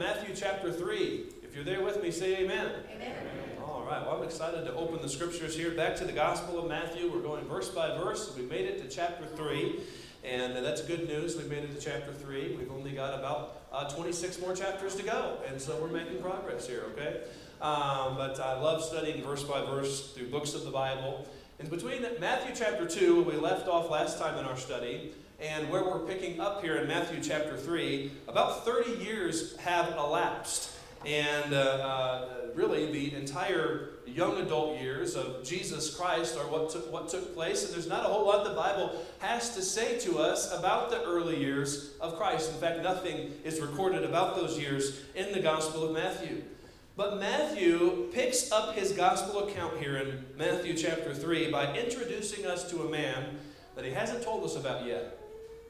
Matthew chapter 3. If you're there with me, say amen. Amen. All right, well, I'm excited to open the scriptures here. Back to the Gospel of Matthew. We're going verse by verse. We made it to chapter 3, and that's good news. We made it to chapter 3. We've only got about uh, 26 more chapters to go, and so we're making progress here, okay? Um, but I love studying verse by verse through books of the Bible. And between Matthew chapter 2, where we left off last time in our study, and where we're picking up here in Matthew chapter 3, about 30 years have elapsed. And uh, uh, really, the entire young adult years of Jesus Christ are what took, what took place. And there's not a whole lot the Bible has to say to us about the early years of Christ. In fact, nothing is recorded about those years in the Gospel of Matthew. But Matthew picks up his gospel account here in Matthew chapter 3 by introducing us to a man that he hasn't told us about yet.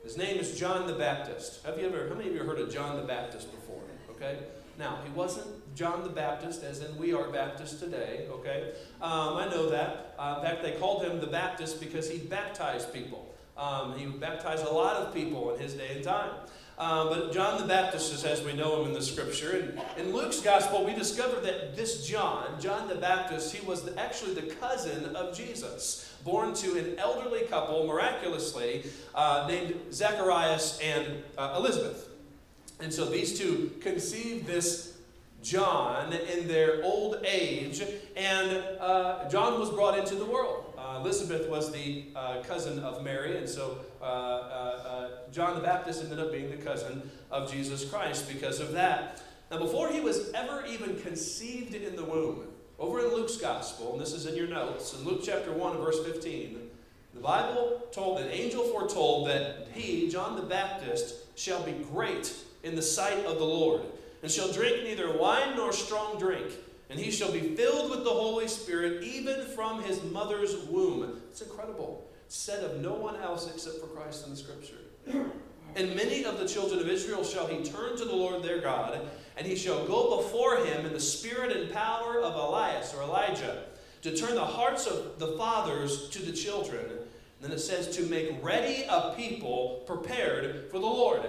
His name is John the Baptist. Have you ever, how many of you heard of John the Baptist before? Okay? Now, he wasn't John the Baptist, as in we are Baptists today, okay? Um, I know that. Uh, in fact, they called him the Baptist because he baptized people. Um, he baptized a lot of people in his day and time. Um, but John the Baptist is as we know him in the scripture. And in Luke's gospel, we discover that this John, John the Baptist, he was actually the cousin of Jesus, born to an elderly couple miraculously uh, named Zacharias and uh, Elizabeth. And so these two conceived this John in their old age, and uh, John was brought into the world. Uh, Elizabeth was the uh, cousin of Mary, and so uh, John the Baptist ended up being the cousin of Jesus Christ because of that. Now, before he was ever even conceived in the womb, over in Luke's Gospel, and this is in your notes, in Luke chapter 1, verse 15, the Bible told, an angel foretold that he, John the Baptist, shall be great in the sight of the Lord, and shall drink neither wine nor strong drink and he shall be filled with the Holy Spirit even from his mother's womb. It's incredible. Said of no one else except for Christ in the scripture. And many of the children of Israel shall he turn to the Lord their God, and he shall go before him in the spirit and power of Elias or Elijah, to turn the hearts of the fathers to the children. And then it says, to make ready a people prepared for the Lord.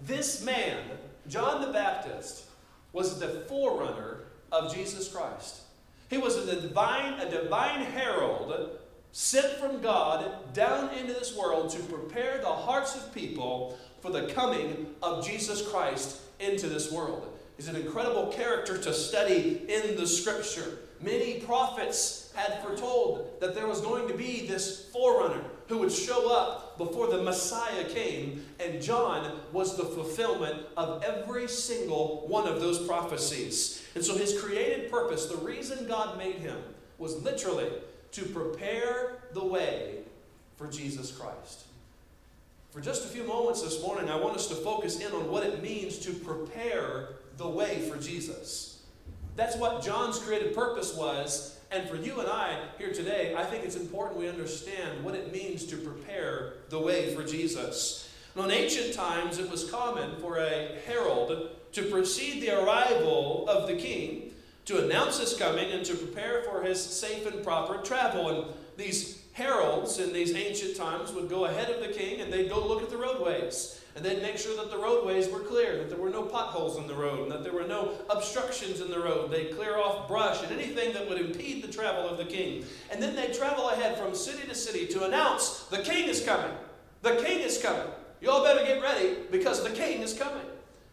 This man, John the Baptist, was the forerunner of Jesus Christ. He was a divine, a divine herald sent from God down into this world to prepare the hearts of people for the coming of Jesus Christ into this world. He's an incredible character to study in the scripture. Many prophets had foretold that there was going to be this forerunner who would show up before the Messiah came, and John was the fulfillment of every single one of those prophecies. And so his created purpose, the reason God made him, was literally to prepare the way for Jesus Christ. For just a few moments this morning, I want us to focus in on what it means to prepare the way for Jesus. That's what John's created purpose was. And for you and I here today, I think it's important we understand what it means to prepare the way for Jesus. Now, in ancient times, it was common for a herald to precede the arrival of the king, to announce his coming, and to prepare for his safe and proper travel. And these heralds in these ancient times would go ahead of the king and they'd go look at the roadways. And they'd make sure that the roadways were clear, that there were no potholes in the road, and that there were no obstructions in the road. They'd clear off brush and anything that would impede the travel of the king. And then they'd travel ahead from city to city to announce the king is coming. The king is coming. You all better get ready because the king is coming.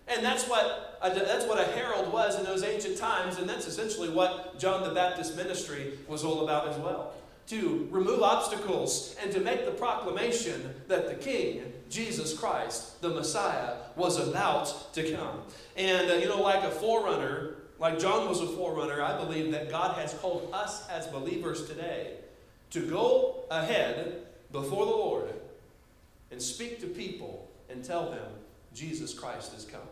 And that's what, a, that's what a herald was in those ancient times, and that's essentially what John the Baptist ministry was all about as well. To remove obstacles and to make the proclamation that the King, Jesus Christ, the Messiah, was about to come. And, uh, you know, like a forerunner, like John was a forerunner, I believe that God has called us as believers today to go ahead before the Lord and speak to people and tell them Jesus Christ is coming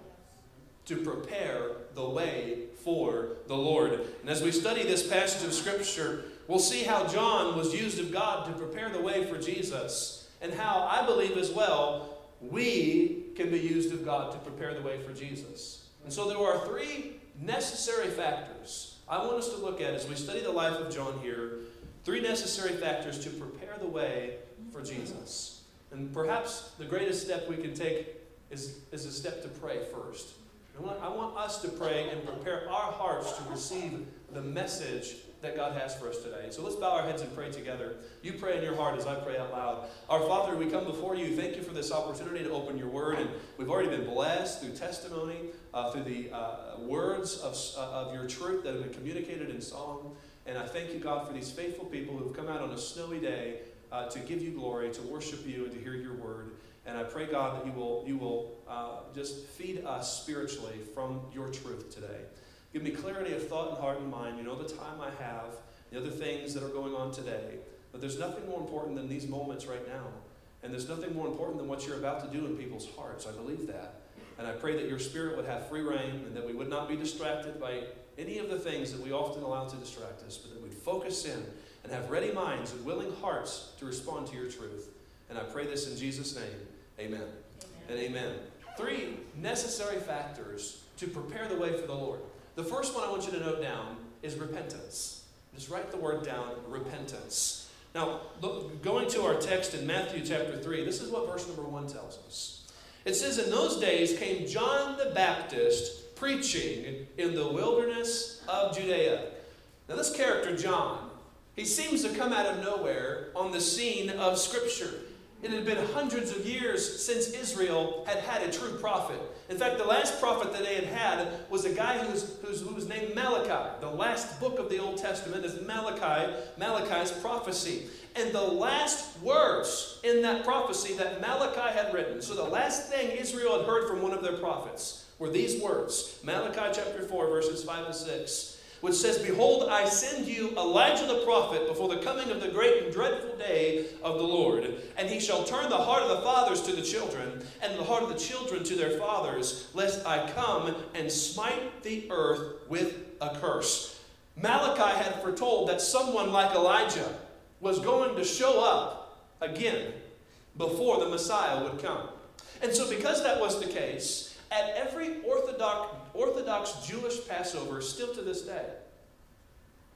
to prepare the way for the Lord. And as we study this passage of Scripture, we'll see how John was used of God to prepare the way for Jesus, and how I believe as well we can be used of God to prepare the way for Jesus. And so there are three necessary factors I want us to look at as we study the life of John here. Three necessary factors to prepare the way for Jesus. And perhaps the greatest step we can take is, is a step to pray first. I want, I want us to pray and prepare our hearts to receive the message that God has for us today. So let's bow our heads and pray together. You pray in your heart as I pray out loud. Our Father, we come before you. Thank you for this opportunity to open your word. And we've already been blessed through testimony, uh, through the uh, words of, uh, of your truth that have been communicated in song. And I thank you, God, for these faithful people who have come out on a snowy day uh, to give you glory, to worship you, and to hear your word. And I pray, God, that you will, you will uh, just feed us spiritually from your truth today. Give me clarity of thought and heart and mind. You know the time I have, the other things that are going on today. But there's nothing more important than these moments right now. And there's nothing more important than what you're about to do in people's hearts. I believe that. And I pray that your spirit would have free rein and that we would not be distracted by any of the things that we often allow to distract us, but that we'd focus in and have ready minds and willing hearts to respond to your truth. And I pray this in Jesus' name. Amen. amen. And amen. Three necessary factors to prepare the way for the Lord. The first one I want you to note down is repentance. Just write the word down repentance. Now, look, going to our text in Matthew chapter 3, this is what verse number 1 tells us. It says, In those days came John the Baptist preaching in the wilderness of Judea. Now, this character, John, he seems to come out of nowhere on the scene of Scripture. It had been hundreds of years since Israel had had a true prophet. In fact, the last prophet that they had had was a guy who's, who's, who was named Malachi. The last book of the Old Testament is Malachi, Malachi's prophecy. And the last words in that prophecy that Malachi had written, so the last thing Israel had heard from one of their prophets were these words Malachi chapter 4, verses 5 and 6 which says, Behold, I send you Elijah the prophet before the coming of the great and dreadful day of the Lord. And he shall turn the heart of the fathers to the children, and the heart of the children to their fathers, lest I come and smite the earth with a curse. Malachi had foretold that someone like Elijah was going to show up again before the Messiah would come. And so, because that was the case, at every Orthodox, Orthodox Jewish Passover, still to this day,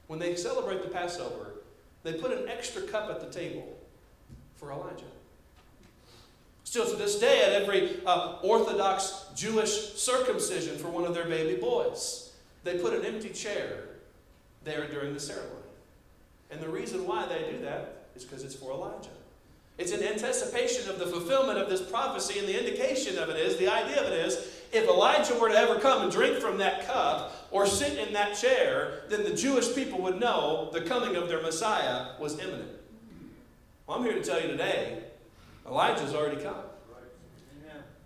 when they celebrate the Passover, they put an extra cup at the table for Elijah. Still to this day, at every uh, Orthodox Jewish circumcision for one of their baby boys, they put an empty chair there during the ceremony. And the reason why they do that is because it's for Elijah. It's in anticipation of the fulfillment of this prophecy, and the indication of it is, the idea of it is, if Elijah were to ever come and drink from that cup or sit in that chair, then the Jewish people would know the coming of their Messiah was imminent. Well, I'm here to tell you today, Elijah's already come.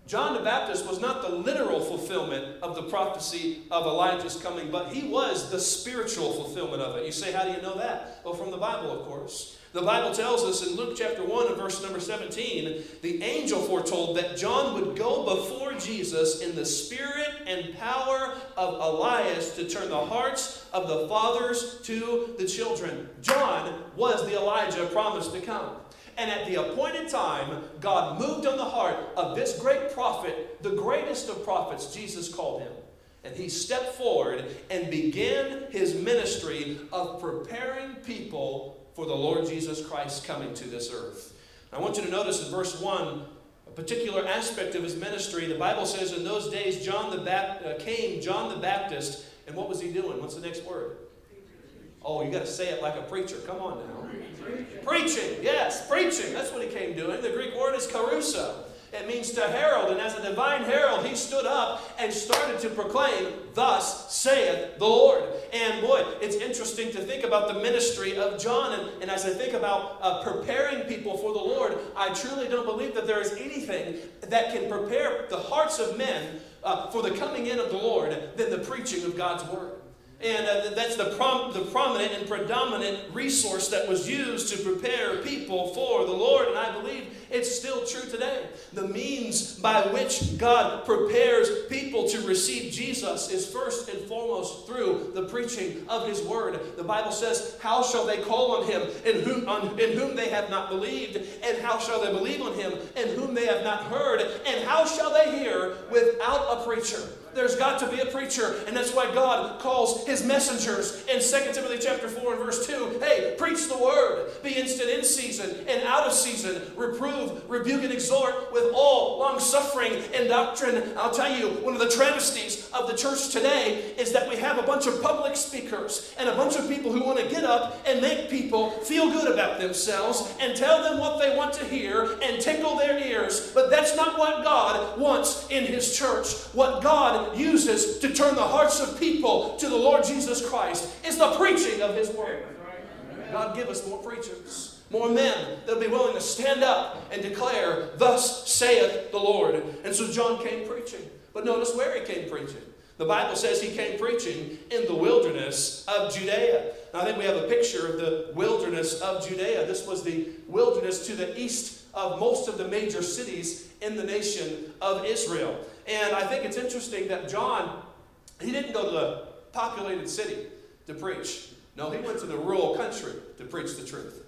John the Baptist was not the literal fulfillment of the prophecy of Elijah's coming, but he was the spiritual fulfillment of it. You say, how do you know that? Well, from the Bible, of course. The Bible tells us in Luke chapter 1 and verse number 17, the angel foretold that John would go before Jesus in the spirit and power of Elias to turn the hearts of the fathers to the children. John was the Elijah promised to come. And at the appointed time, God moved on the heart of this great prophet, the greatest of prophets, Jesus called him. And he stepped forward and began his ministry of preparing people for the Lord Jesus Christ coming to this earth. I want you to notice in verse 1 a particular aspect of his ministry. The Bible says in those days John the Bap- uh, came John the Baptist, and what was he doing? What's the next word? Oh, you got to say it like a preacher. Come on now. Preaching. preaching. Yes, preaching. That's what he came doing. The Greek word is kerusso. It means to herald. And as a divine herald, he stood up and started to proclaim, Thus saith the Lord. And boy, it's interesting to think about the ministry of John. And, and as I think about uh, preparing people for the Lord, I truly don't believe that there is anything that can prepare the hearts of men uh, for the coming in of the Lord than the preaching of God's word. And uh, that's the, prom- the prominent and predominant resource that was used to prepare people for the Lord. And I believe it's still true today. The means by which God prepares people to receive Jesus is first and foremost through the preaching of His Word. The Bible says, How shall they call on Him in whom, on, in whom they have not believed? And how shall they believe on Him in whom they have not heard? And how shall they hear without a preacher? there's got to be a preacher. And that's why God calls his messengers in 2 Timothy chapter 4 and verse 2 hey, preach the word, be instant in season and out of season, reprove, rebuke, and exhort with all long suffering and doctrine. I'll tell you, one of the travesties of the church today is that we have a bunch of public speakers and a bunch of people who want to get up and make people feel good about themselves and tell them what they want to hear and tickle their ears. But that's not what God wants in his church. What God uses to turn the hearts of people to the Lord Jesus Christ is the preaching of his word. God give us more preachers, more men that'll be willing to stand up and declare, Thus saith the Lord. And so John came preaching. But notice where he came preaching. The Bible says he came preaching in the wilderness of Judea. Now, I think we have a picture of the wilderness of Judea. This was the wilderness to the east of most of the major cities in the nation of Israel. And I think it's interesting that John, he didn't go to the populated city to preach. No, he went to the rural country to preach the truth.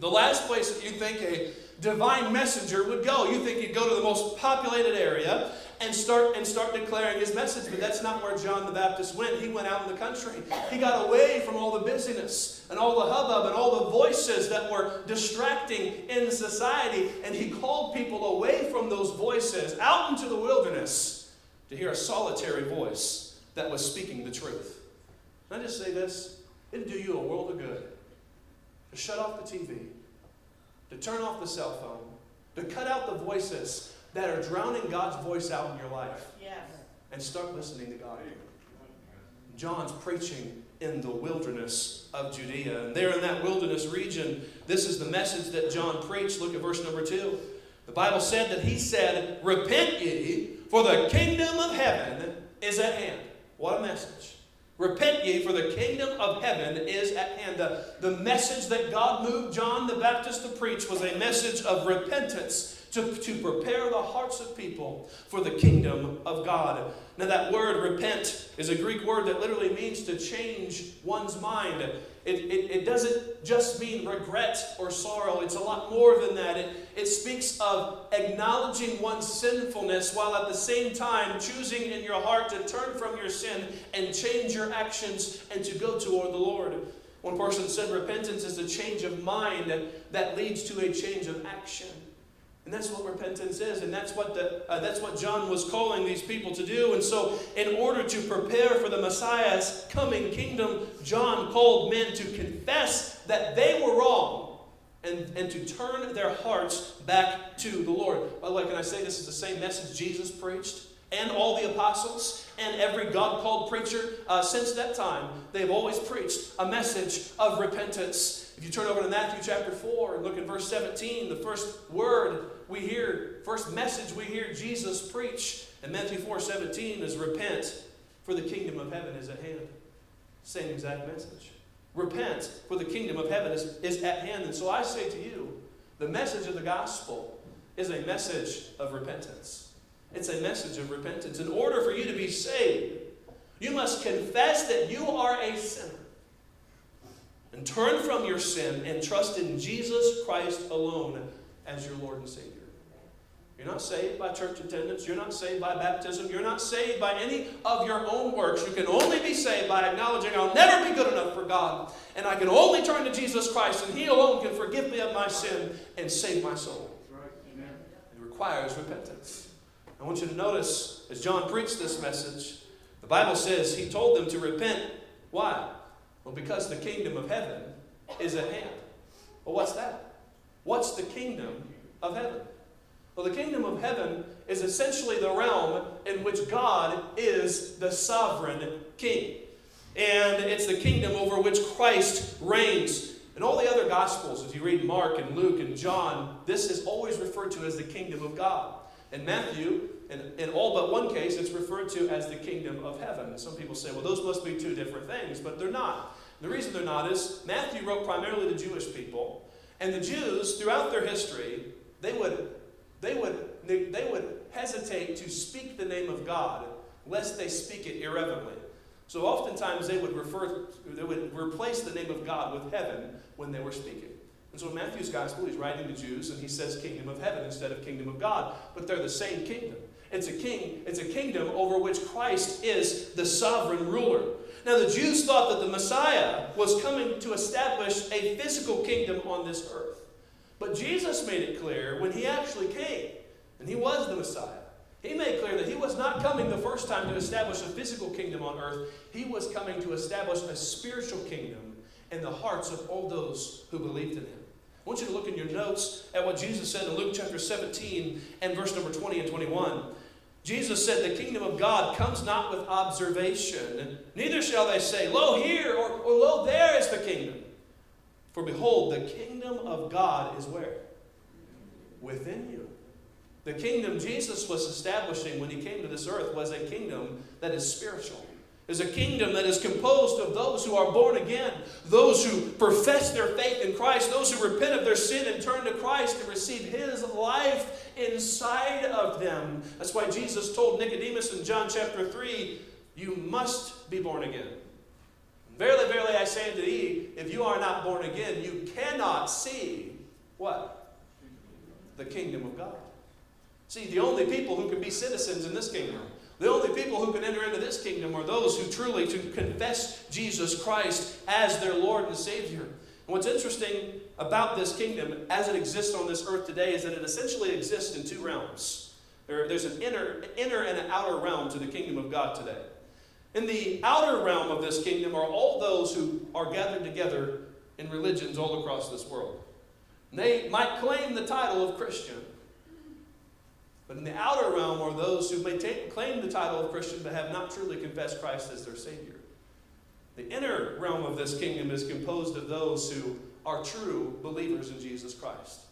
The last place that you think a divine messenger would go, you think he'd go to the most populated area and start and start declaring his message. But that's not where John the Baptist went. He went out in the country. He got away from all the busyness and all the hubbub and all the voices that were distracting in society. And he called people away from those voices out into the wilderness to hear a solitary voice that was speaking the truth. Can I just say this? It'd do you a world of good to shut off the TV, to turn off the cell phone, to cut out the voices that are drowning God's voice out in your life. Yes. And start listening to God. John's preaching in the wilderness of Judea. And there in that wilderness region, this is the message that John preached. Look at verse number two. The Bible said that he said, Repent ye, for the kingdom of heaven is at hand. What a message. Repent ye, for the kingdom of heaven is at hand. The, the message that God moved John the Baptist to preach was a message of repentance to, to prepare the hearts of people for the kingdom of God. Now, that word repent is a Greek word that literally means to change one's mind. It, it, it doesn't just mean regret or sorrow, it's a lot more than that. It, it speaks of acknowledging one's sinfulness while at the same time choosing in your heart to turn from your sin and change your actions and to go toward the Lord. One person said repentance is a change of mind that leads to a change of action. And that's what repentance is, and that's what, the, uh, that's what John was calling these people to do. And so, in order to prepare for the Messiah's coming kingdom, John called men to confess that they were wrong and, and to turn their hearts back to the Lord. By the way, can I say this is the same message Jesus preached? And all the apostles and every God called preacher uh, since that time, they've always preached a message of repentance. If you turn over to Matthew chapter 4 and look at verse 17, the first word we hear, first message we hear Jesus preach in Matthew 4 17 is repent, for the kingdom of heaven is at hand. Same exact message. Repent, for the kingdom of heaven is, is at hand. And so I say to you, the message of the gospel is a message of repentance. It's a message of repentance. In order for you to be saved, you must confess that you are a sinner and turn from your sin and trust in Jesus Christ alone as your Lord and Savior. You're not saved by church attendance. You're not saved by baptism. You're not saved by any of your own works. You can only be saved by acknowledging I'll never be good enough for God. And I can only turn to Jesus Christ, and He alone can forgive me of my sin and save my soul. It requires repentance. I want you to notice, as John preached this message, the Bible says he told them to repent. Why? Well, because the kingdom of heaven is at hand. Well, what's that? What's the kingdom of heaven? Well, the kingdom of heaven is essentially the realm in which God is the sovereign king. And it's the kingdom over which Christ reigns. In all the other gospels, as you read Mark and Luke and John, this is always referred to as the kingdom of God. In Matthew, in, in all but one case, it's referred to as the kingdom of heaven. And Some people say, well, those must be two different things, but they're not. The reason they're not is Matthew wrote primarily to Jewish people, and the Jews, throughout their history, they would they would, they, would hesitate to speak the name of God lest they speak it irreverently. So oftentimes they would refer, they would replace the name of God with heaven when they were speaking. And so in Matthew's gospel, he's writing to Jews and he says kingdom of heaven instead of kingdom of God. But they're the same kingdom. It's a king, it's a kingdom over which Christ is the sovereign ruler. Now, the Jews thought that the Messiah was coming to establish a physical kingdom on this earth. But Jesus made it clear when he actually came, and he was the Messiah. He made clear that he was not coming the first time to establish a physical kingdom on earth. He was coming to establish a spiritual kingdom in the hearts of all those who believed in him. I want you to look in your notes at what Jesus said in Luke chapter 17 and verse number 20 and 21. Jesus said, The kingdom of God comes not with observation, neither shall they say, Lo here or, or Lo there is the kingdom. For behold, the kingdom of God is where? Within you. The kingdom Jesus was establishing when he came to this earth was a kingdom that is spiritual. Is a kingdom that is composed of those who are born again, those who profess their faith in Christ, those who repent of their sin and turn to Christ and receive His life inside of them. That's why Jesus told Nicodemus in John chapter 3 You must be born again. Verily, verily, I say unto thee, if you are not born again, you cannot see what? The kingdom of God. See, the only people who can be citizens in this kingdom, the only people who can enter into this kingdom are those who truly to confess Jesus Christ as their Lord and Savior. And what's interesting about this kingdom as it exists on this earth today is that it essentially exists in two realms. There, there's an inner, inner and an outer realm to the kingdom of God today. In the outer realm of this kingdom are all those who are gathered together in religions all across this world. And they might claim the title of Christian, but in the outer realm are those who may take, claim the title of Christian but have not truly confessed Christ as their Savior. The inner realm of this kingdom is composed of those who are true believers in Jesus Christ.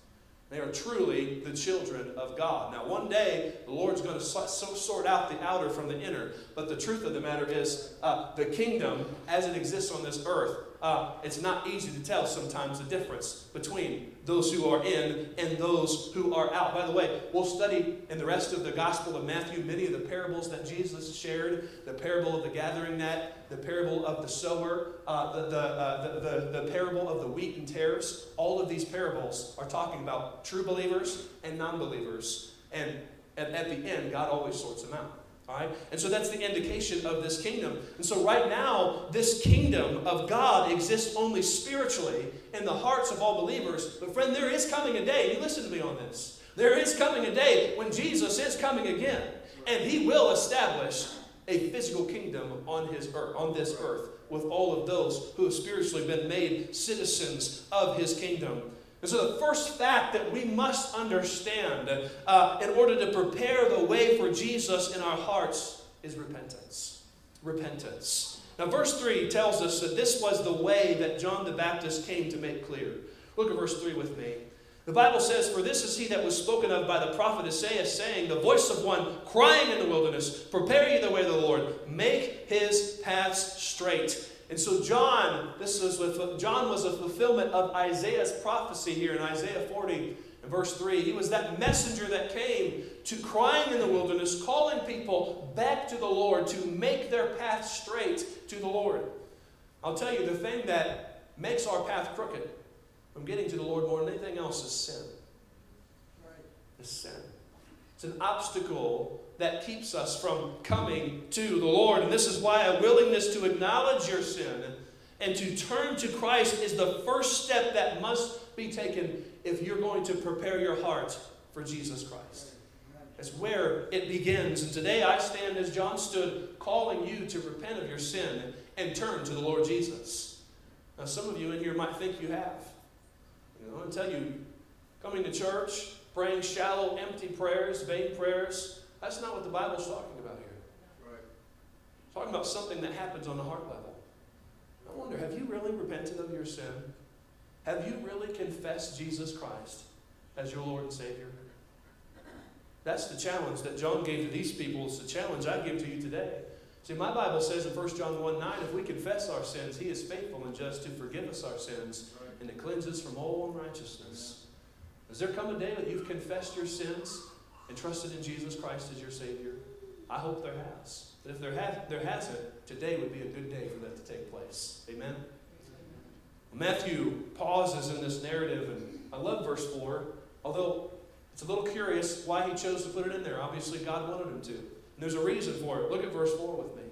They are truly the children of God. Now, one day, the Lord's going to sort out the outer from the inner. But the truth of the matter is, uh, the kingdom, as it exists on this earth, uh, it's not easy to tell sometimes the difference between those who are in and those who are out. By the way, we'll study in the rest of the Gospel of Matthew many of the parables that Jesus shared the parable of the gathering net, the parable of the sower, uh, the, the, uh, the, the, the parable of the wheat and tares. All of these parables are talking about true believers and non believers. And at, at the end, God always sorts them out. And so that's the indication of this kingdom. And so right now, this kingdom of God exists only spiritually in the hearts of all believers. But friend, there is coming a day, you listen to me on this. There is coming a day when Jesus is coming again, and he will establish a physical kingdom on his earth, on this earth with all of those who have spiritually been made citizens of his kingdom. And so, the first fact that we must understand uh, in order to prepare the way for Jesus in our hearts is repentance. Repentance. Now, verse 3 tells us that this was the way that John the Baptist came to make clear. Look at verse 3 with me. The Bible says, For this is he that was spoken of by the prophet Isaiah, saying, The voice of one crying in the wilderness, Prepare ye the way of the Lord, make his paths straight. And so John, this is John was a fulfillment of Isaiah's prophecy here in Isaiah 40 and verse 3. He was that messenger that came to crying in the wilderness, calling people back to the Lord to make their path straight to the Lord. I'll tell you, the thing that makes our path crooked from getting to the Lord more than anything else is sin. Right. Is sin. It's an obstacle that keeps us from coming to the Lord. And this is why a willingness to acknowledge your sin and to turn to Christ is the first step that must be taken if you're going to prepare your heart for Jesus Christ. That's where it begins. And today I stand as John stood, calling you to repent of your sin and turn to the Lord Jesus. Now, some of you in here might think you have. You know, I tell you, coming to church, praying shallow, empty prayers, vain prayers, that's not what the Bible's talking about here. Right. It's talking about something that happens on the heart level. I wonder, have you really repented of your sin? Have you really confessed Jesus Christ as your Lord and Savior? That's the challenge that John gave to these people. It's the challenge I give to you today. See, my Bible says in 1 John 1 9, if we confess our sins, He is faithful and just to forgive us our sins and to cleanse us from all unrighteousness. Does there come a day that you've confessed your sins and trusted in Jesus Christ as your Savior? I hope there has. But if there, have, there hasn't, today would be a good day for that to take place. Amen? Matthew pauses in this narrative, and I love verse 4. Although It's a little curious why he chose to put it in there. Obviously, God wanted him to. And there's a reason for it. Look at verse 4 with me.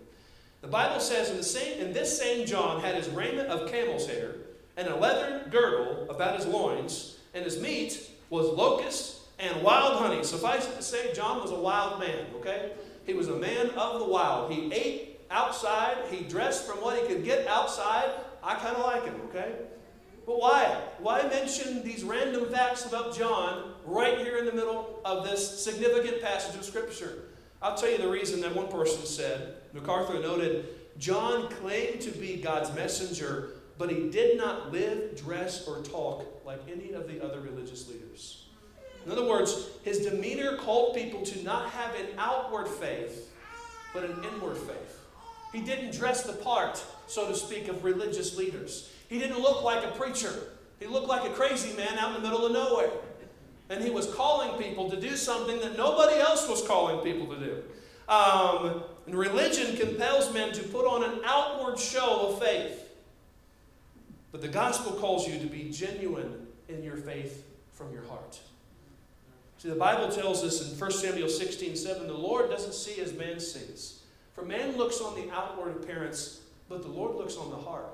The Bible says, in, the same, in this same John had his raiment of camel's hair, and a leathern girdle about his loins, and his meat was locust and wild honey. Suffice it to say, John was a wild man, okay? He was a man of the wild. He ate outside, he dressed from what he could get outside. I kind of like him, okay? But why? Why mention these random facts about John right here in the middle of this significant passage of Scripture? I'll tell you the reason that one person said. MacArthur noted John claimed to be God's messenger, but he did not live, dress, or talk like any of the other religious leaders. In other words, his demeanor called people to not have an outward faith, but an inward faith. He didn't dress the part, so to speak, of religious leaders. He didn't look like a preacher. He looked like a crazy man out in the middle of nowhere. And he was calling people to do something that nobody else was calling people to do. Um, and religion compels men to put on an outward show of faith. But the gospel calls you to be genuine in your faith from your heart. See, the Bible tells us in 1 Samuel 16 7, the Lord doesn't see as man sees. For man looks on the outward appearance, but the Lord looks on the heart.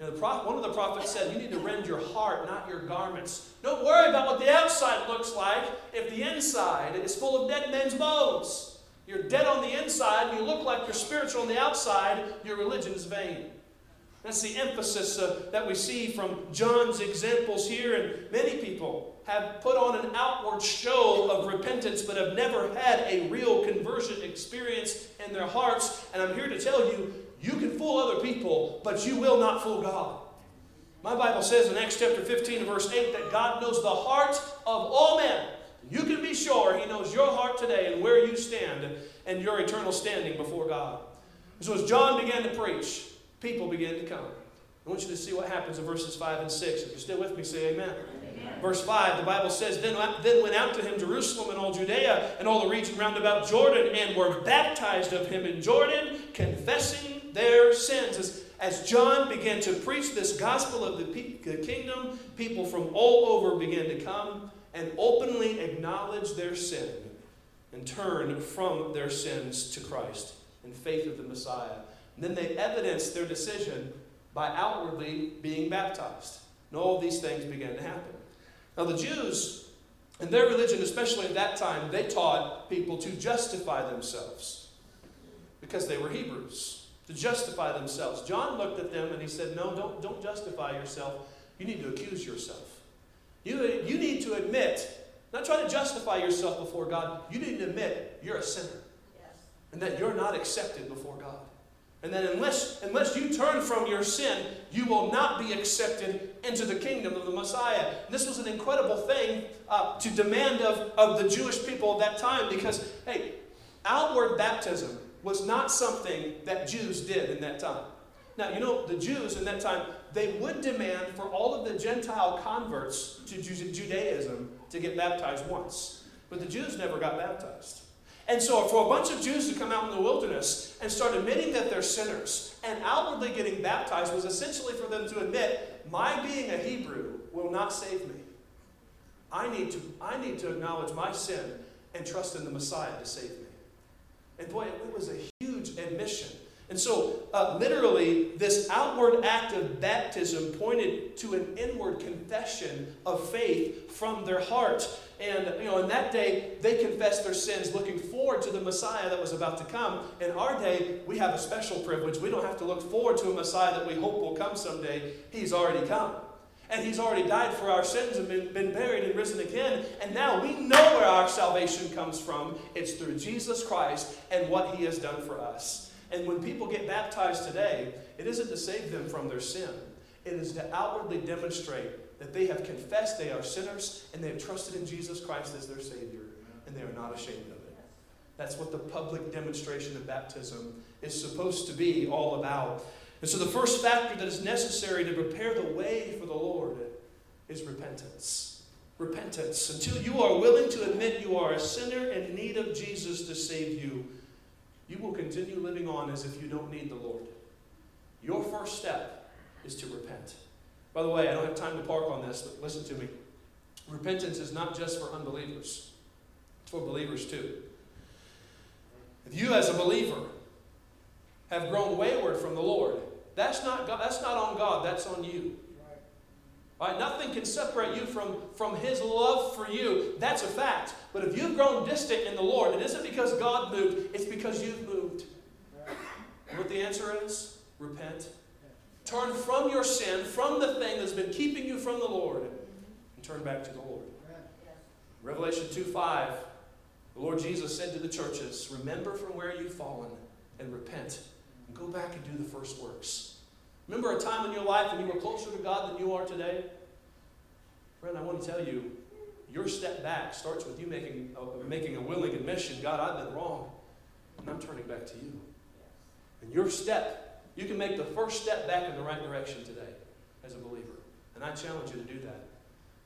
Now, one of the prophets said, You need to rend your heart, not your garments. Don't worry about what the outside looks like if the inside is full of dead men's bones. You're dead on the inside, and you look like you're spiritual on the outside, your religion is vain. That's the emphasis uh, that we see from John's examples here, and many people have put on an outward show of repentance but have never had a real conversion experience in their hearts. And I'm here to tell you you can fool other people, but you will not fool God. My Bible says in Acts chapter 15, verse 8, that God knows the heart of all men. You can be sure He knows your heart today and where you stand and your eternal standing before God. So as John began to preach, people began to come. I want you to see what happens in verses 5 and 6. If you're still with me, say amen. amen. Verse 5, the Bible says, then, then went out to him Jerusalem and all Judea and all the region round about Jordan, and were baptized of him in Jordan, confessing their sins. As, as John began to preach this gospel of the, the kingdom, people from all over began to come and openly acknowledge their sin and turn from their sins to Christ in faith of the Messiah. And then they evidenced their decision by outwardly being baptized. And all of these things began to happen. Now, the Jews, in their religion, especially at that time, they taught people to justify themselves because they were Hebrews to justify themselves. John looked at them and he said, No, don't, don't justify yourself. You need to accuse yourself. You, you need to admit, not try to justify yourself before God, you need to admit you're a sinner. Yes. And that you're not accepted before God. And that unless, unless you turn from your sin, you will not be accepted into the kingdom of the Messiah. This was an incredible thing uh, to demand of, of the Jewish people at that time because, hey, outward baptism was not something that Jews did in that time. Now, you know, the Jews in that time, they would demand for all of the Gentile converts to Judaism to get baptized once. But the Jews never got baptized. And so, for a bunch of Jews to come out in the wilderness and start admitting that they're sinners and outwardly getting baptized was essentially for them to admit, my being a Hebrew will not save me. I need to, I need to acknowledge my sin and trust in the Messiah to save me. And boy, it was a huge admission. And so, uh, literally, this outward act of baptism pointed to an inward confession of faith from their heart. And, you know, in that day, they confessed their sins, looking forward to the Messiah that was about to come. In our day, we have a special privilege. We don't have to look forward to a Messiah that we hope will come someday. He's already come. And he's already died for our sins and been, been buried and risen again. And now we know where our salvation comes from. It's through Jesus Christ and what he has done for us. And when people get baptized today, it isn't to save them from their sin, it is to outwardly demonstrate that they have confessed they are sinners and they have trusted in Jesus Christ as their Savior, and they are not ashamed of it. That's what the public demonstration of baptism is supposed to be all about. And so, the first factor that is necessary to prepare the way for the Lord is repentance. Repentance. Until you are willing to admit you are a sinner in need of Jesus to save you, you will continue living on as if you don't need the Lord. Your first step is to repent. By the way, I don't have time to park on this, but listen to me. Repentance is not just for unbelievers, it's for believers too. If you, as a believer, have grown wayward from the Lord, that's not, God, that's not on God, that's on you. Right? Nothing can separate you from, from His love for you. That's a fact. But if you've grown distant in the Lord, it isn't because God moved, it's because you've moved. And what the answer is? Repent. Turn from your sin, from the thing that's been keeping you from the Lord, and turn back to the Lord. Revelation 2 5, the Lord Jesus said to the churches, Remember from where you've fallen and repent, and go back and do the first works. Remember a time in your life when you were closer to God than you are today? Friend, I want to tell you, your step back starts with you making making a willing admission God, I've been wrong, and I'm turning back to you. And your step, you can make the first step back in the right direction today as a believer. And I challenge you to do that.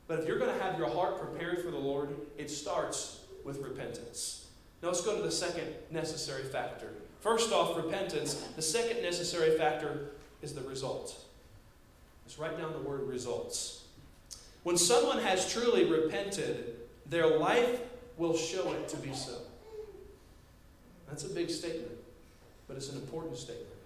But if you're going to have your heart prepared for the Lord, it starts with repentance. Now let's go to the second necessary factor. First off, repentance. The second necessary factor is the result. Let's write down the word results. When someone has truly repented, their life will show it to be so. That's a big statement, but it's an important statement.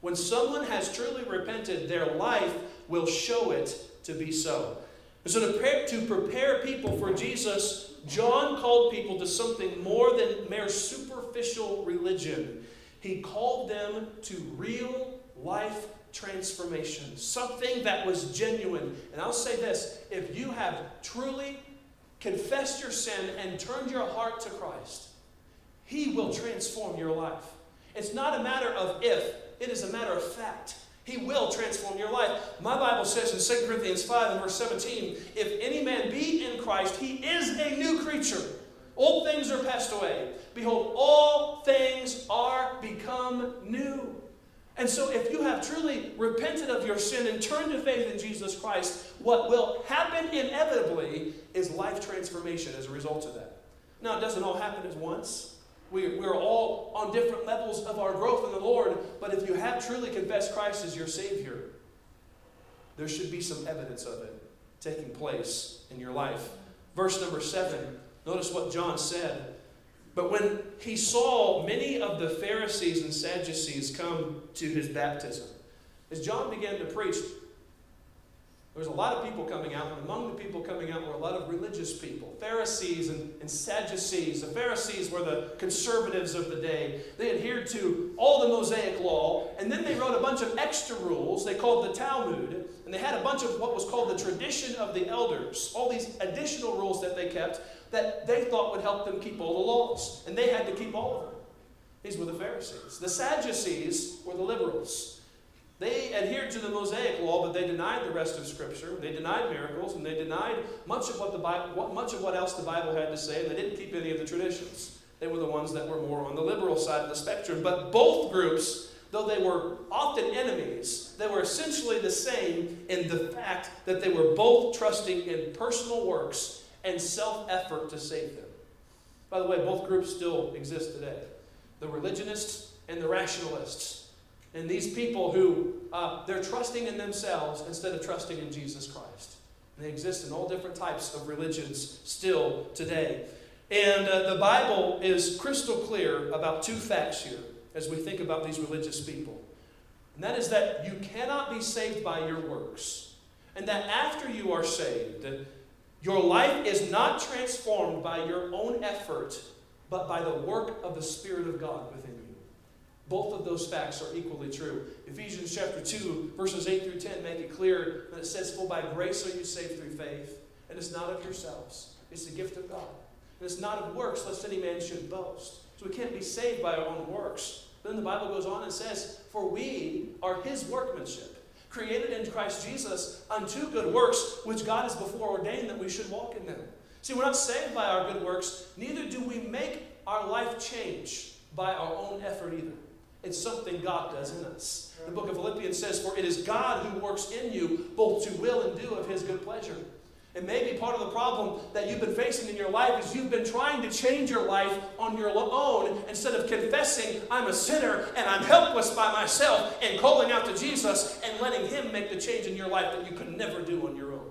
When someone has truly repented, their life will show it to be so. And So, to to prepare people for Jesus, John called people to something more than mere superficial religion. He called them to real life transformation, something that was genuine. And I'll say this if you have truly confessed your sin and turned your heart to Christ, He will transform your life. It's not a matter of if, it is a matter of fact. He will transform your life. My Bible says in 2 Corinthians 5 and verse 17 if any man be in Christ, he is a new creature. Old things are passed away. Behold, all things are become new. And so, if you have truly repented of your sin and turned to faith in Jesus Christ, what will happen inevitably is life transformation as a result of that. Now, it doesn't all happen at once. We, we're all on different levels of our growth in the Lord, but if you have truly confessed Christ as your Savior, there should be some evidence of it taking place in your life. Verse number seven, notice what John said. But when he saw many of the Pharisees and Sadducees come to his baptism, as John began to preach, there was a lot of people coming out, and among the people coming out were a lot of religious people Pharisees and, and, Sadducees. The Pharisees were the conservatives of the day. They adhered to all the Mosaic law, and then they wrote a bunch of extra rules they called the Talmud, and they had a bunch of what was called the tradition of the elders, all these additional rules that they kept that they thought would help them keep all the laws. And they had to keep all of them. These were the Pharisees. The Sadducees were the liberals. They adhered to the Mosaic law, but they denied the rest of Scripture. They denied miracles, and they denied much of what the Bible, much of what else the Bible had to say, and they didn't keep any of the traditions. They were the ones that were more on the liberal side of the spectrum. But both groups, though they were often enemies, they were essentially the same in the fact that they were both trusting in personal works and self effort to save them. By the way, both groups still exist today the religionists and the rationalists. And these people who uh, they're trusting in themselves instead of trusting in Jesus Christ. And they exist in all different types of religions still today. And uh, the Bible is crystal clear about two facts here as we think about these religious people. And that is that you cannot be saved by your works. And that after you are saved, your life is not transformed by your own effort, but by the work of the Spirit of God within you. Both of those facts are equally true. Ephesians chapter 2, verses 8 through 10 make it clear that it says, For by grace are you saved through faith, and it's not of yourselves, it's the gift of God. And it's not of works, lest any man should boast. So we can't be saved by our own works. Then the Bible goes on and says, For we are his workmanship created in Christ Jesus unto good works, which God has before ordained that we should walk in them. See, we're not saved by our good works, neither do we make our life change by our own effort either. It's something God does in us. The book of Philippians says, For it is God who works in you both to will and do of his good pleasure. And maybe part of the problem that you've been facing in your life is you've been trying to change your life on your own instead of confessing, I'm a sinner and I'm helpless by myself, and calling out to Jesus and letting Him make the change in your life that you could never do on your own.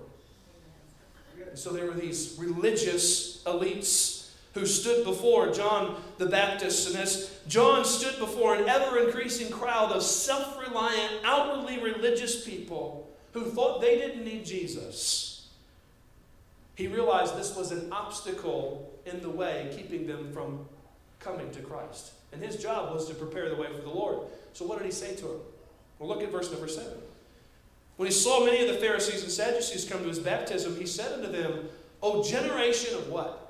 So there were these religious elites who stood before John the Baptist. And as John stood before an ever increasing crowd of self reliant, outwardly religious people who thought they didn't need Jesus, he realized this was an obstacle in the way, keeping them from coming to Christ. And his job was to prepare the way for the Lord. So what did he say to him? Well, look at verse number 7. When he saw many of the Pharisees and Sadducees come to his baptism, he said unto them, O generation of what?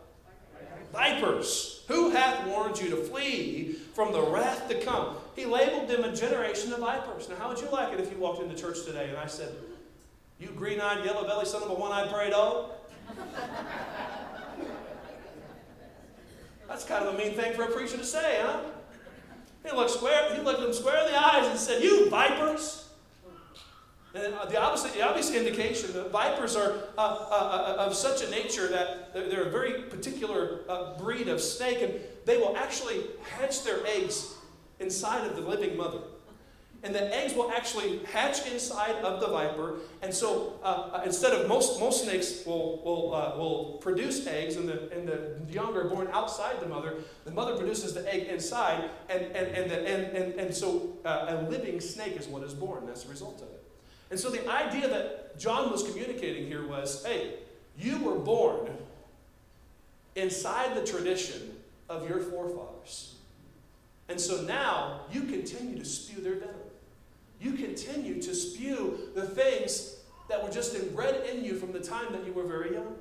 Vipers. Who hath warned you to flee from the wrath to come? He labeled them a generation of vipers. Now, how would you like it if you walked into church today and I said, You green eyed, yellow belly son of a one eyed prairie dog? That's kind of a mean thing for a preacher to say, huh? He looked square, he looked them square in the eyes and said, You vipers! And the opposite, the obvious indication that vipers are uh, uh, uh, of such a nature that they're a very particular uh, breed of snake, and they will actually hatch their eggs inside of the living mother. And the eggs will actually hatch inside of the viper. And so uh, uh, instead of most, most snakes will, will, will produce eggs, and the, and the young are born outside the mother, the mother produces the egg inside, and, and, and, the, and, and, and so a living snake is what is born as a result of it. And so the idea that John was communicating here was hey, you were born inside the tradition of your forefathers. And so now you continue to spew their venom. You continue to spew the things that were just inbred in you from the time that you were very young.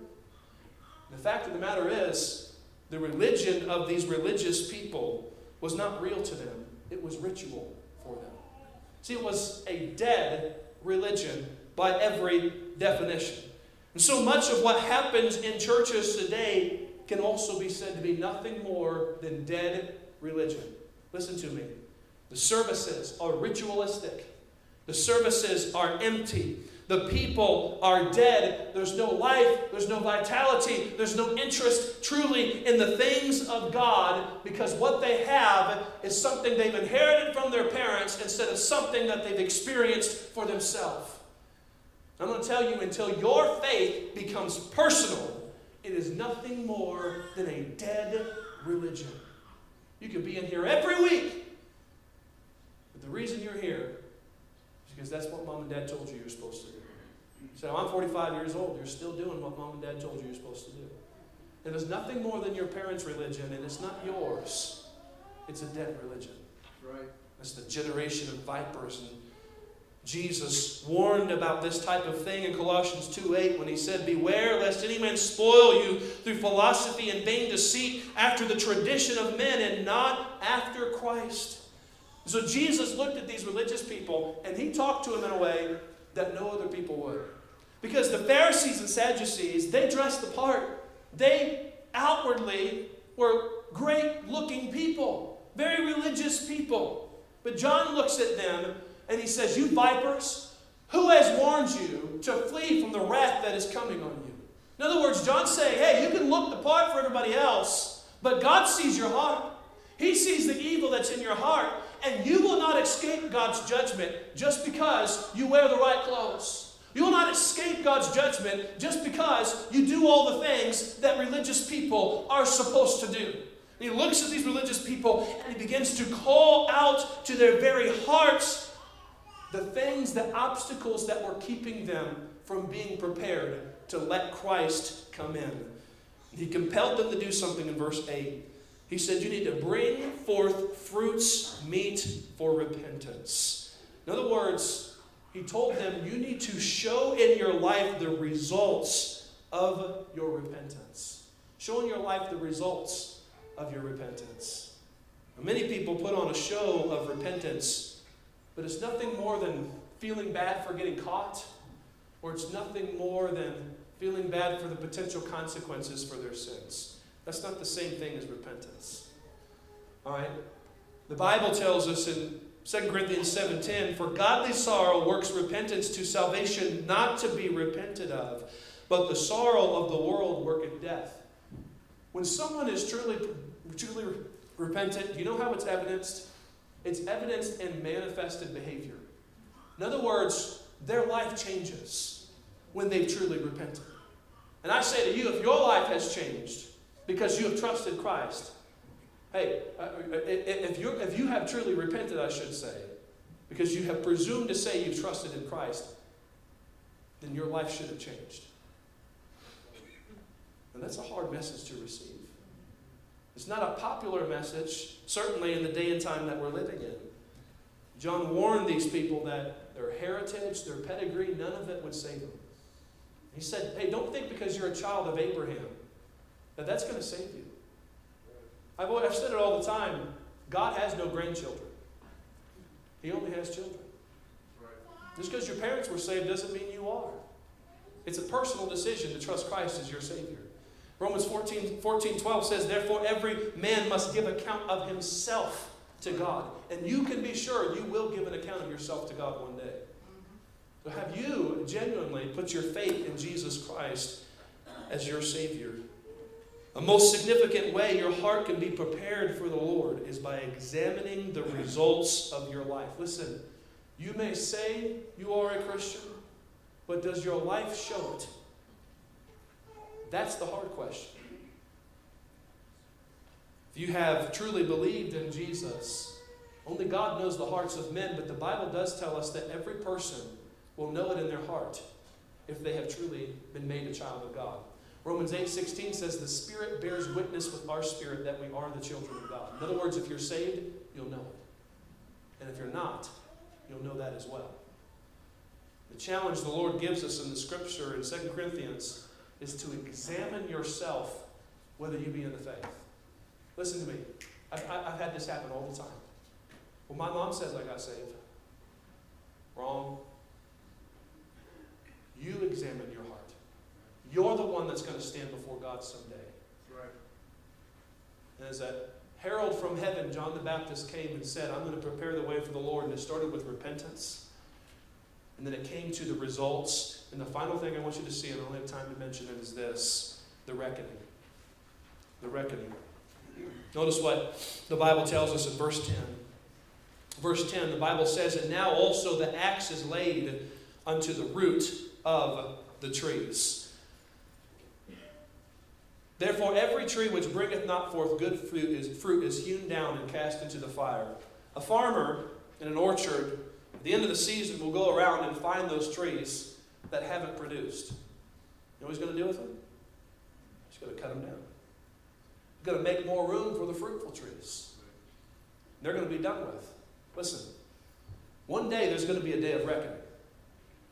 The fact of the matter is, the religion of these religious people was not real to them, it was ritual for them. See, it was a dead religion by every definition. And so much of what happens in churches today can also be said to be nothing more than dead religion. Listen to me. The services are ritualistic, the services are empty. The people are dead. There's no life. There's no vitality. There's no interest truly in the things of God because what they have is something they've inherited from their parents instead of something that they've experienced for themselves. I'm going to tell you until your faith becomes personal, it is nothing more than a dead religion. You could be in here every week, but the reason you're here is because that's what mom and dad told you you're supposed to do. So oh, I'm 45 years old. You're still doing what mom and dad told you you're supposed to do. It is nothing more than your parents' religion, and it's not yours. It's a dead religion. Right. It's the generation of vipers. And Jesus warned about this type of thing in Colossians 2:8 when he said, Beware lest any man spoil you through philosophy and vain deceit after the tradition of men and not after Christ. So Jesus looked at these religious people and he talked to them in a way that no other people would. Because the Pharisees and Sadducees, they dressed the part. They outwardly were great looking people, very religious people. But John looks at them and he says, You vipers, who has warned you to flee from the wrath that is coming on you? In other words, John's saying, Hey, you can look the part for everybody else, but God sees your heart. He sees the evil that's in your heart, and you will not escape God's judgment just because you wear the right clothes. You will not escape God's judgment just because you do all the things that religious people are supposed to do. And he looks at these religious people and he begins to call out to their very hearts the things, the obstacles that were keeping them from being prepared to let Christ come in. He compelled them to do something in verse 8. He said, You need to bring forth fruits meet for repentance. In other words, he told them, You need to show in your life the results of your repentance. Show in your life the results of your repentance. Many people put on a show of repentance, but it's nothing more than feeling bad for getting caught, or it's nothing more than feeling bad for the potential consequences for their sins. That's not the same thing as repentance. All right? The Bible tells us in 2 Corinthians 7:10 For godly sorrow works repentance to salvation not to be repented of but the sorrow of the world worketh death. When someone is truly truly repentant, do you know how it's evidenced? It's evidenced in manifested behavior. In other words, their life changes when they've truly repented. And I say to you, if your life has changed because you have trusted Christ, hey, uh, uh, if, you if you have truly repented, I should say, because you have presumed to say you've trusted in Christ, then your life should have changed. And that's a hard message to receive. It's not a popular message, certainly in the day and time that we're living in. John warned these people that their heritage, their pedigree, none of it would save them. He said, hey, don't think because you're a child of Abraham that that's going to save you. I've, I've said it all the time God has no grandchildren, He only has children. Just because your parents were saved doesn't mean you are. It's a personal decision to trust Christ as your Savior. Romans 14, 14 12 says, Therefore, every man must give account of himself to God. And you can be sure you will give an account of yourself to God one day. So, have you genuinely put your faith in Jesus Christ as your Savior? A most significant way your heart can be prepared for the Lord is by examining the results of your life. Listen, you may say you are a Christian, but does your life show it? That's the hard question. If you have truly believed in Jesus, only God knows the hearts of men, but the Bible does tell us that every person will know it in their heart if they have truly been made a child of God. Romans 8:16 says the Spirit bears witness with our spirit that we are the children of God. In other words, if you're saved, you'll know it. And if you're not, you'll know that as well. The challenge the Lord gives us in the scripture in 2 Corinthians is to examine yourself whether you be in the faith. Listen to me. I've, I've had this happen all the time. Well, my mom says I got saved. Wrong. You examine your heart. You're the one that's going to stand before God someday. Right. And as that herald from heaven, John the Baptist came and said, I'm going to prepare the way for the Lord. And it started with repentance. And then it came to the results. And the final thing I want you to see, and I don't have time to mention it, is this the reckoning. The reckoning. Notice what the Bible tells us in verse 10. Verse 10, the Bible says, And now also the axe is laid unto the root of the trees. Therefore, every tree which bringeth not forth good fruit is, fruit is hewn down and cast into the fire. A farmer in an orchard at the end of the season, we'll go around and find those trees that haven't produced. You know what he's going to do with them? He's going to cut them down. He's going to make more room for the fruitful trees. They're going to be done with. Listen, one day there's going to be a day of reckoning.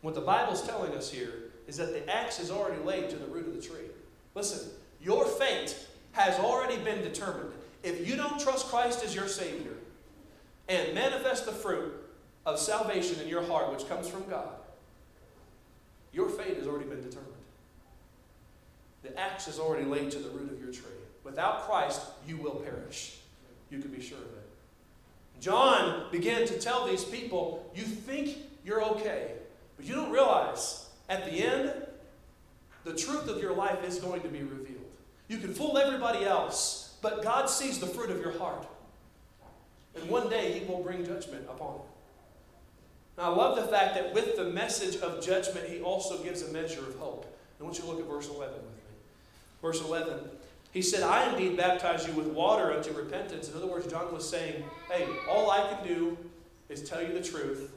What the Bible's telling us here is that the axe is already laid to the root of the tree. Listen, your fate has already been determined. If you don't trust Christ as your Savior and manifest the fruit of salvation in your heart, which comes from God, your fate has already been determined. The axe is already laid to the root of your tree. Without Christ, you will perish. You can be sure of it. John began to tell these people, You think you're okay, but you don't realize at the end, the truth of your life is going to be revealed. You can fool everybody else, but God sees the fruit of your heart. And one day He will bring judgment upon it. Now, I love the fact that with the message of judgment, he also gives a measure of hope. I want you to look at verse 11 with me. Verse 11, he said, I indeed baptize you with water unto repentance. In other words, John was saying, hey, all I can do is tell you the truth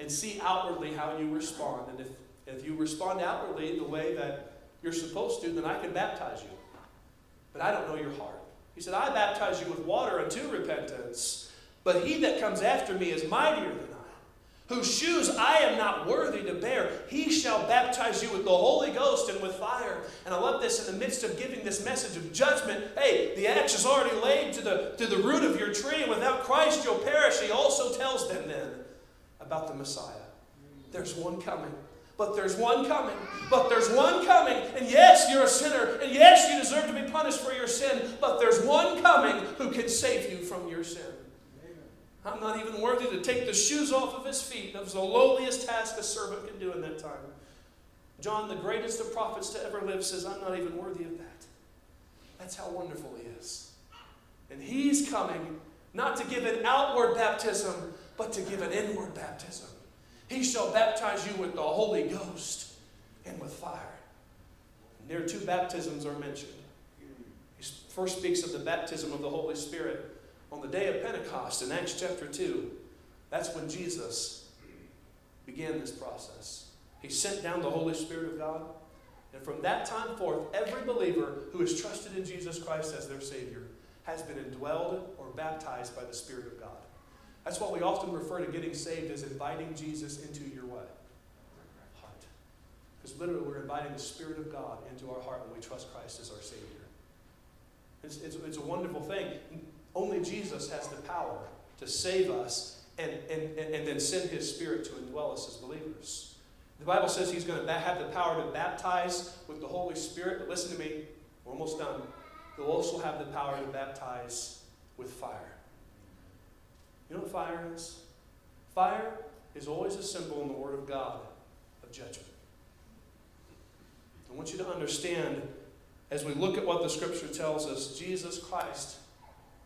and see outwardly how you respond. And if, if you respond outwardly the way that you're supposed to, then I can baptize you. But I don't know your heart. He said, I baptize you with water unto repentance, but he that comes after me is mightier than I, whose shoes I am not worthy to bear, he shall baptize you with the Holy Ghost and with fire. And I love this in the midst of giving this message of judgment. Hey, the axe is already laid to the, to the root of your tree, and without Christ you'll perish. He also tells them then about the Messiah. There's one coming. But there's one coming. But there's one coming. And yes, you're a sinner. And yes, you deserve to be punished for your sin. But there's one coming who can save you from your sin. I'm not even worthy to take the shoes off of his feet. That was the lowliest task a servant can do in that time. John, the greatest of prophets to ever live, says, I'm not even worthy of that. That's how wonderful he is. And he's coming not to give an outward baptism, but to give an inward baptism. He shall baptize you with the Holy Ghost and with fire. And there, two baptisms are mentioned. He first speaks of the baptism of the Holy Spirit on the day of Pentecost in Acts chapter 2. That's when Jesus began this process. He sent down the Holy Spirit of God. And from that time forth, every believer who has trusted in Jesus Christ as their Savior has been indwelled or baptized by the Spirit of God. That's what we often refer to getting saved as inviting Jesus into your what? Heart. Because literally we're inviting the Spirit of God into our heart when we trust Christ as our Savior. It's, it's, it's a wonderful thing. Only Jesus has the power to save us and, and, and then send His Spirit to indwell us as believers. The Bible says He's going to have the power to baptize with the Holy Spirit. But listen to me, we're almost done. He'll also have the power to baptize with fire. You know what fire is? Fire is always a symbol in the Word of God of judgment. I want you to understand as we look at what the Scripture tells us, Jesus Christ,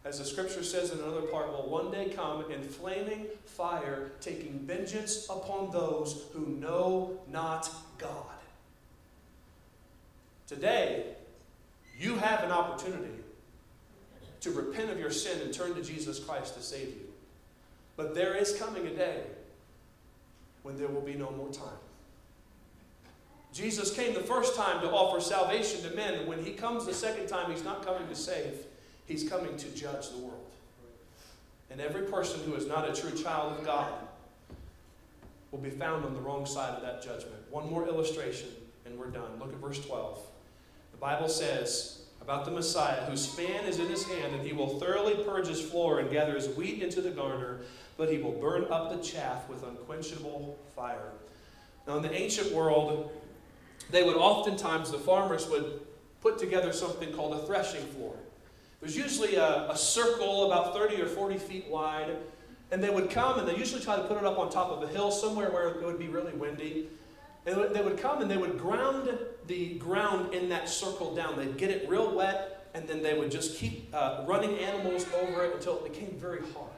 as the Scripture says in another part, will one day come in flaming fire, taking vengeance upon those who know not God. Today, you have an opportunity to repent of your sin and turn to Jesus Christ to save you. But there is coming a day when there will be no more time. Jesus came the first time to offer salvation to men. and When he comes the second time, he's not coming to save, he's coming to judge the world. And every person who is not a true child of God will be found on the wrong side of that judgment. One more illustration, and we're done. Look at verse 12. The Bible says about the Messiah, whose fan is in his hand, and he will thoroughly purge his floor and gather his wheat into the garner, but he will burn up the chaff with unquenchable fire. Now, in the ancient world, they would oftentimes, the farmers would put together something called a threshing floor. It was usually a, a, circle about 30 or 40 feet wide, and they would come and they usually try to put it up on top of a hill somewhere where it would be really windy. And they would come and they would ground the ground in that circle down. They'd get it real wet, and then they would just keep uh, running animals over it until it became very hard.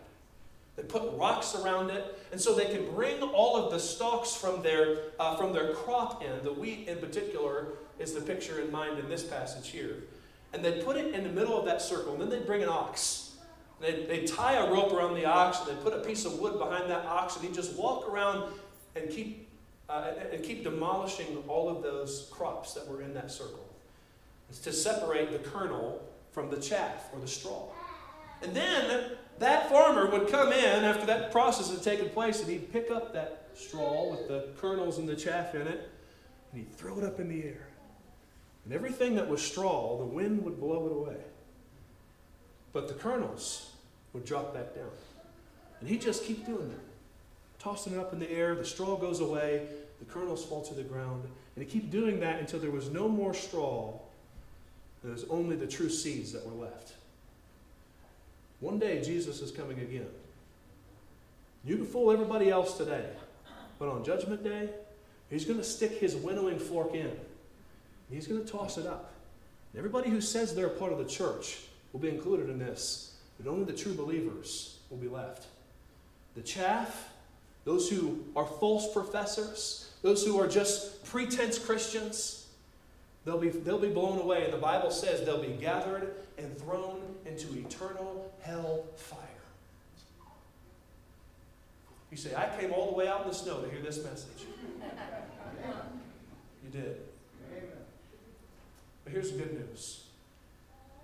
They put rocks around it, and so they could bring all of the stalks from their, uh, from their crop in. The wheat, in particular, is the picture in mind in this passage here. And they'd put it in the middle of that circle, and then they'd bring an ox. They'd, they'd tie a rope around the ox, and they'd put a piece of wood behind that ox, and he'd just walk around and keep, uh, and keep demolishing all of those crops that were in that circle. It's to separate the kernel from the chaff or the straw. And then that farmer would come in after that process had taken place and he'd pick up that straw with the kernels and the chaff in it and he'd throw it up in the air. And everything that was straw, the wind would blow it away. But the kernels would drop back down. And he'd just keep doing that. Tossing it up in the air, the straw goes away, the kernels fall to the ground. And he'd keep doing that until there was no more straw. There was only the true seeds that were left. One day, Jesus is coming again. You can fool everybody else today, but on Judgment Day, He's going to stick His winnowing fork in. He's going to toss it up. And everybody who says they're a part of the church will be included in this, but only the true believers will be left. The chaff, those who are false professors, those who are just pretense Christians, they'll be, they'll be blown away. And the Bible says they'll be gathered and thrown into eternal hell fire. You say, I came all the way out in the snow to hear this message. You did. But here's the good news.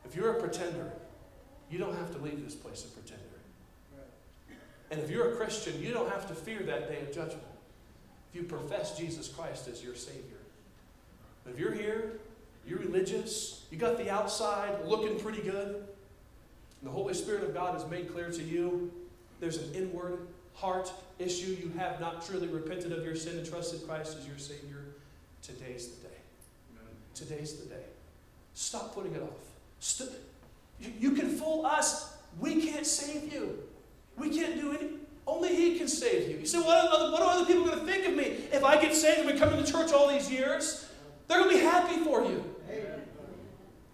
If you're a pretender, you don't have to leave this place a pretender. And if you're a Christian, you don't have to fear that day of judgment. If you profess Jesus Christ as your Savior. But if you're here, you're religious, you got the outside looking pretty good, the Holy Spirit of God has made clear to you there's an inward heart issue. You have not truly repented of your sin and trusted Christ as your Savior. Today's the day. Today's the day. Stop putting it off. St- you, can fool us. We can't save you. We can't do any. Only He can save you. You say, what are, what are other people going to think of me if I get saved and we come into church all these years? They're going to be happy for you.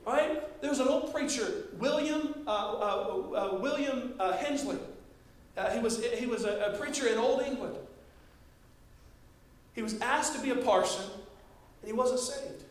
Right? There was an old preacher, William, uh, uh, uh, William uh, Hensley. Uh, he was, he was a, a preacher in Old England. He was asked to be a parson, and he wasn't saved.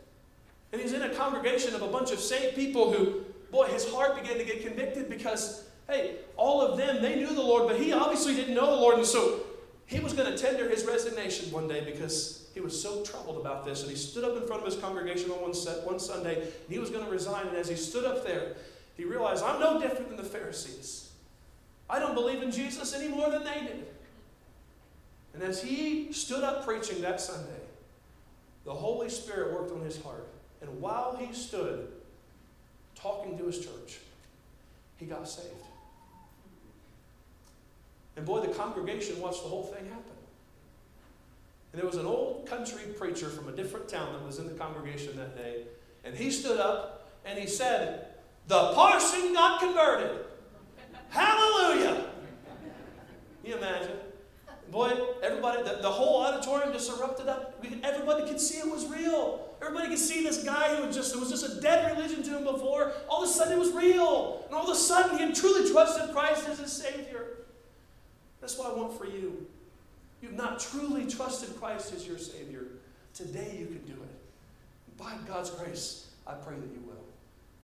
And he's in a congregation of a bunch of saved people who, boy, his heart began to get convicted because, hey, all of them, they knew the Lord, but he obviously didn't know the Lord. And so he was going to tender his resignation one day because he was so troubled about this. And he stood up in front of his congregation on one, set, one Sunday, and he was going to resign. And as he stood up there, he realized, I'm no different than the Pharisees. I don't believe in Jesus any more than they did. And as he stood up preaching that Sunday, the Holy Spirit worked on his heart. And while he stood talking to his church, he got saved. And boy, the congregation watched the whole thing happen. And there was an old country preacher from a different town that was in the congregation that day. And he stood up and he said, The parson got converted. Hallelujah. Can you imagine? Boy, everybody, the, the whole auditorium just erupted up. Everybody could see it was real. Everybody could see this guy who was just, it was just a dead religion to him before. All of a sudden it was real. And all of a sudden he had truly trusted Christ as his Savior. That's what I want for you. You've not truly trusted Christ as your Savior. Today you can do it. By God's grace, I pray that you will.